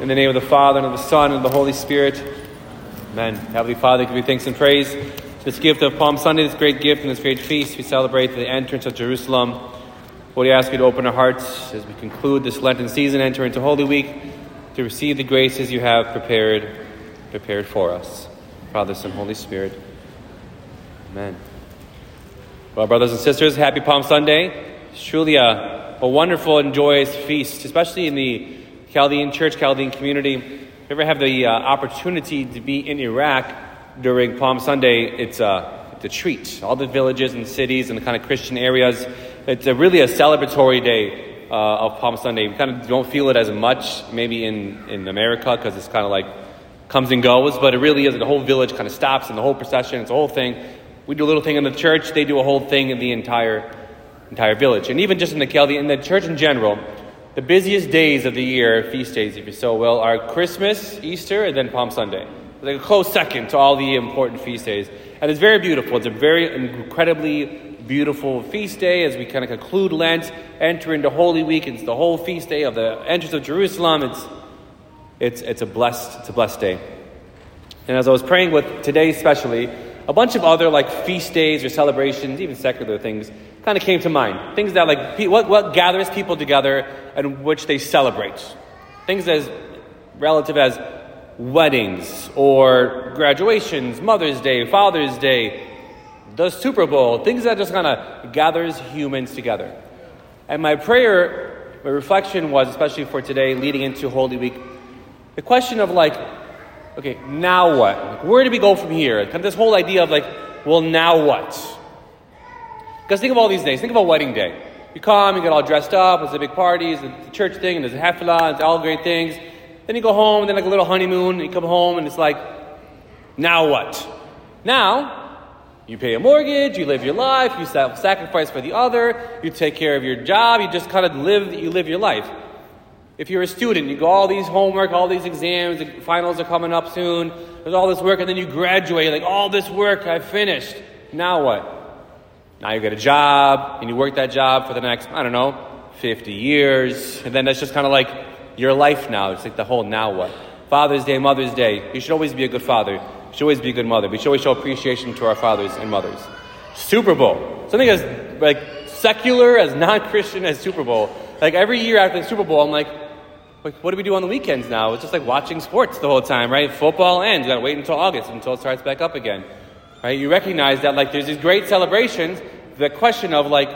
In the name of the Father, and of the Son, and of the Holy Spirit. Amen. Heavenly Father, give you thanks and praise. This gift of Palm Sunday, this great gift and this great feast, we celebrate the entrance of Jerusalem. Lord, we ask you to open our hearts as we conclude this Lenten season, enter into Holy Week, to receive the graces you have prepared, prepared for us. Father, Son, Holy Spirit. Amen. Well, brothers and sisters, happy Palm Sunday. It's truly a, a wonderful and joyous feast, especially in the Chaldean church, Chaldean community. If you ever have the uh, opportunity to be in Iraq during Palm Sunday, it's a, it's a treat. All the villages and cities and the kind of Christian areas, it's a, really a celebratory day uh, of Palm Sunday. We kind of don't feel it as much maybe in, in America because it's kind of like comes and goes, but it really is. The whole village kind of stops and the whole procession, it's a whole thing. We do a little thing in the church, they do a whole thing in the entire entire village. And even just in the Chaldean, in the church in general, the busiest days of the year, feast days, if you so will, are Christmas, Easter, and then Palm Sunday. Like a close second to all the important feast days. And it's very beautiful. It's a very incredibly beautiful feast day as we kind of conclude Lent, enter into Holy Week. It's the whole feast day of the entrance of Jerusalem. It's, it's, it's, a, blessed, it's a blessed day. And as I was praying with today, especially, a bunch of other like feast days or celebrations, even secular things, kind of came to mind. Things that like what, what gathers people together and which they celebrate. Things as relative as weddings or graduations, Mother's Day, Father's Day, the Super Bowl, things that just kind of gathers humans together. And my prayer, my reflection was, especially for today, leading into Holy Week, the question of like, okay, now what? Where do we go from here? Kind of this whole idea of like, well, now what? Because think of all these days. Think of a wedding day. You come, you get all dressed up, it's a big party, it's a church thing, and there's a hafla, it's all great things. Then you go home, and then like a little honeymoon, and you come home, and it's like, now what? Now, you pay a mortgage, you live your life, you sacrifice for the other, you take care of your job, you just kind of live, you live your life. If you're a student, you go all these homework, all these exams, the finals are coming up soon, there's all this work, and then you graduate, like, all this work I've finished. Now what? Now you get a job, and you work that job for the next, I don't know, 50 years, and then that's just kind of like your life now. It's like the whole now what? Father's Day, Mother's Day. You should always be a good father. You should always be a good mother. We should always show appreciation to our fathers and mothers. Super Bowl. Something as like secular as non-Christian as Super Bowl. Like every year after the Super Bowl, I'm like, like, what do we do on the weekends now? It's just like watching sports the whole time, right? Football ends. You gotta wait until August until it starts back up again. Right? You recognize that like there's these great celebrations, the question of like,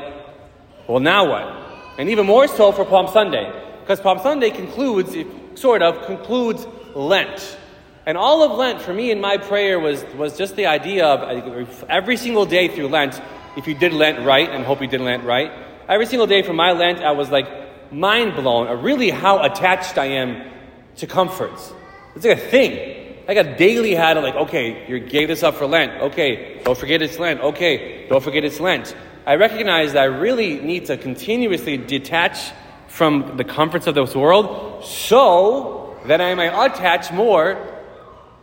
well now what? And even more so for Palm Sunday. Because Palm Sunday concludes, sort of, concludes Lent. And all of Lent for me in my prayer was, was just the idea of every single day through Lent, if you did Lent right, and hope you did Lent right, every single day for my Lent, I was like, mind blown of uh, really how attached I am to comforts. It's like a thing. I daily had like, okay, you gave this up for Lent. Okay, don't forget it's Lent. Okay, don't forget it's Lent. I recognize that I really need to continuously detach from the comforts of this world so that I may attach more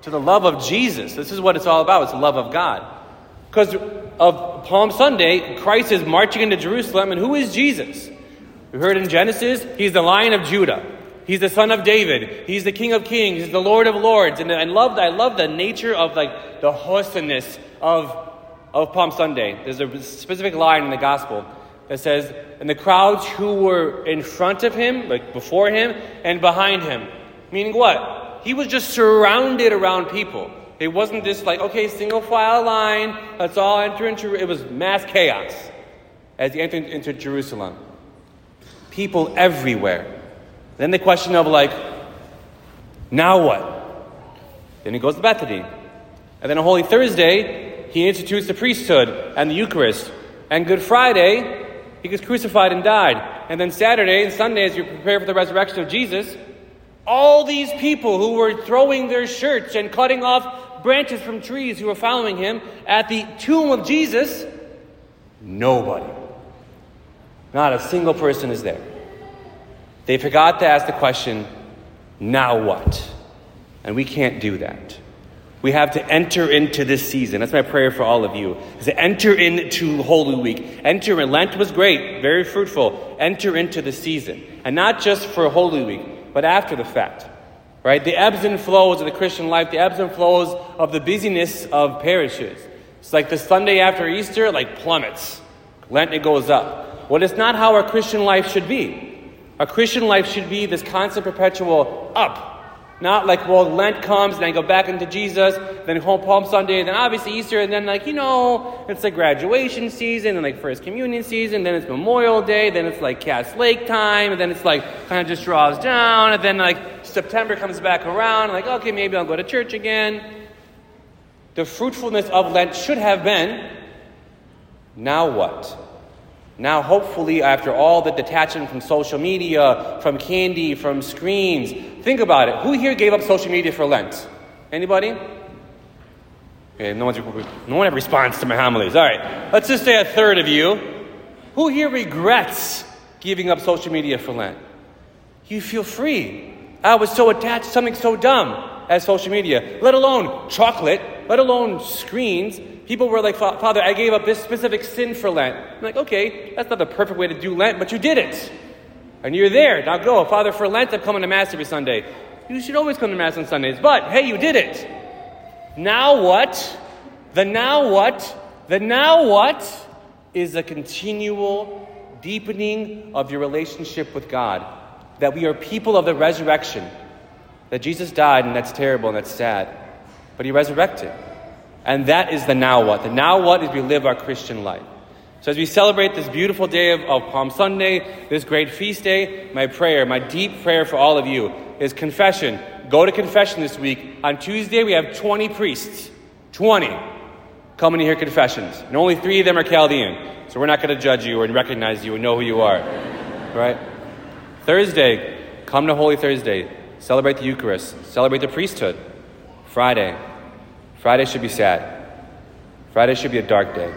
to the love of Jesus. This is what it's all about. It's the love of God. Because of Palm Sunday, Christ is marching into Jerusalem, and who is Jesus? We heard in Genesis, he's the lion of Judah. He's the son of David. He's the king of kings. He's the lord of lords. And I love, I love the nature of like the awesomeness of, of Palm Sunday. There's a specific line in the gospel that says, and the crowds who were in front of him, like before him, and behind him. Meaning what? He was just surrounded around people. It wasn't just like, okay, single file line, let's all enter into it was mass chaos as he entered into Jerusalem people everywhere. Then the question of like, now what? Then he goes to Bethany. And then on Holy Thursday, he institutes the priesthood and the Eucharist. And Good Friday, he gets crucified and died. And then Saturday and Sunday, as you prepare for the resurrection of Jesus, all these people who were throwing their shirts and cutting off branches from trees who were following him at the tomb of Jesus, nobody not a single person is there. They forgot to ask the question, now what? And we can't do that. We have to enter into this season. That's my prayer for all of you. Is to enter into Holy Week. Enter in. Lent was great, very fruitful. Enter into the season. And not just for Holy Week, but after the fact. right? The ebbs and flows of the Christian life, the ebbs and flows of the busyness of parishes. It's like the Sunday after Easter, like plummets. Lent, it goes up. Well, it's not how our Christian life should be. Our Christian life should be this constant perpetual up. Not like, well, Lent comes and I go back into Jesus, then home Palm Sunday, then obviously Easter, and then like, you know, it's like graduation season and like first communion season, then it's Memorial Day, then it's like Cass Lake time, and then it's like kind of just draws down, and then like September comes back around, like, okay, maybe I'll go to church again. The fruitfulness of Lent should have been now what? Now, hopefully, after all the detachment from social media, from candy, from screens, think about it. Who here gave up social media for Lent? Anybody? Okay, no, one's, no one ever responds to my homilies. All right, let's just say a third of you. Who here regrets giving up social media for Lent? You feel free. I was so attached to something so dumb as social media, let alone chocolate, let alone screens. People were like, Father, I gave up this specific sin for Lent. I'm like, okay, that's not the perfect way to do Lent, but you did it. And you're there. Now go. Father, for Lent, I'm coming to Mass every Sunday. You should always come to Mass on Sundays. But, hey, you did it. Now what? The now what? The now what is a continual deepening of your relationship with God. That we are people of the resurrection. That Jesus died, and that's terrible and that's sad. But he resurrected. And that is the now what. The now what is we live our Christian life. So as we celebrate this beautiful day of, of, Palm Sunday, this great feast day, my prayer, my deep prayer for all of you is confession. Go to confession this week. On Tuesday, we have 20 priests. 20 coming to hear confessions. And only three of them are Chaldean. So we're not going to judge you or recognize you and know who you are. Right? Thursday, come to Holy Thursday. Celebrate the Eucharist. Celebrate the priesthood. Friday, Friday should be sad. Friday should be a dark day.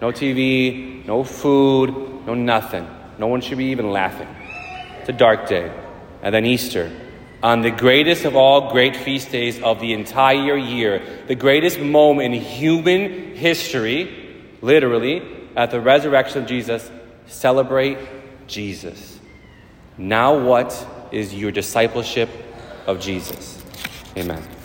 No TV, no food, no nothing. No one should be even laughing. It's a dark day. And then Easter, on the greatest of all great feast days of the entire year, the greatest moment in human history, literally, at the resurrection of Jesus, celebrate Jesus. Now, what is your discipleship of Jesus? Amen.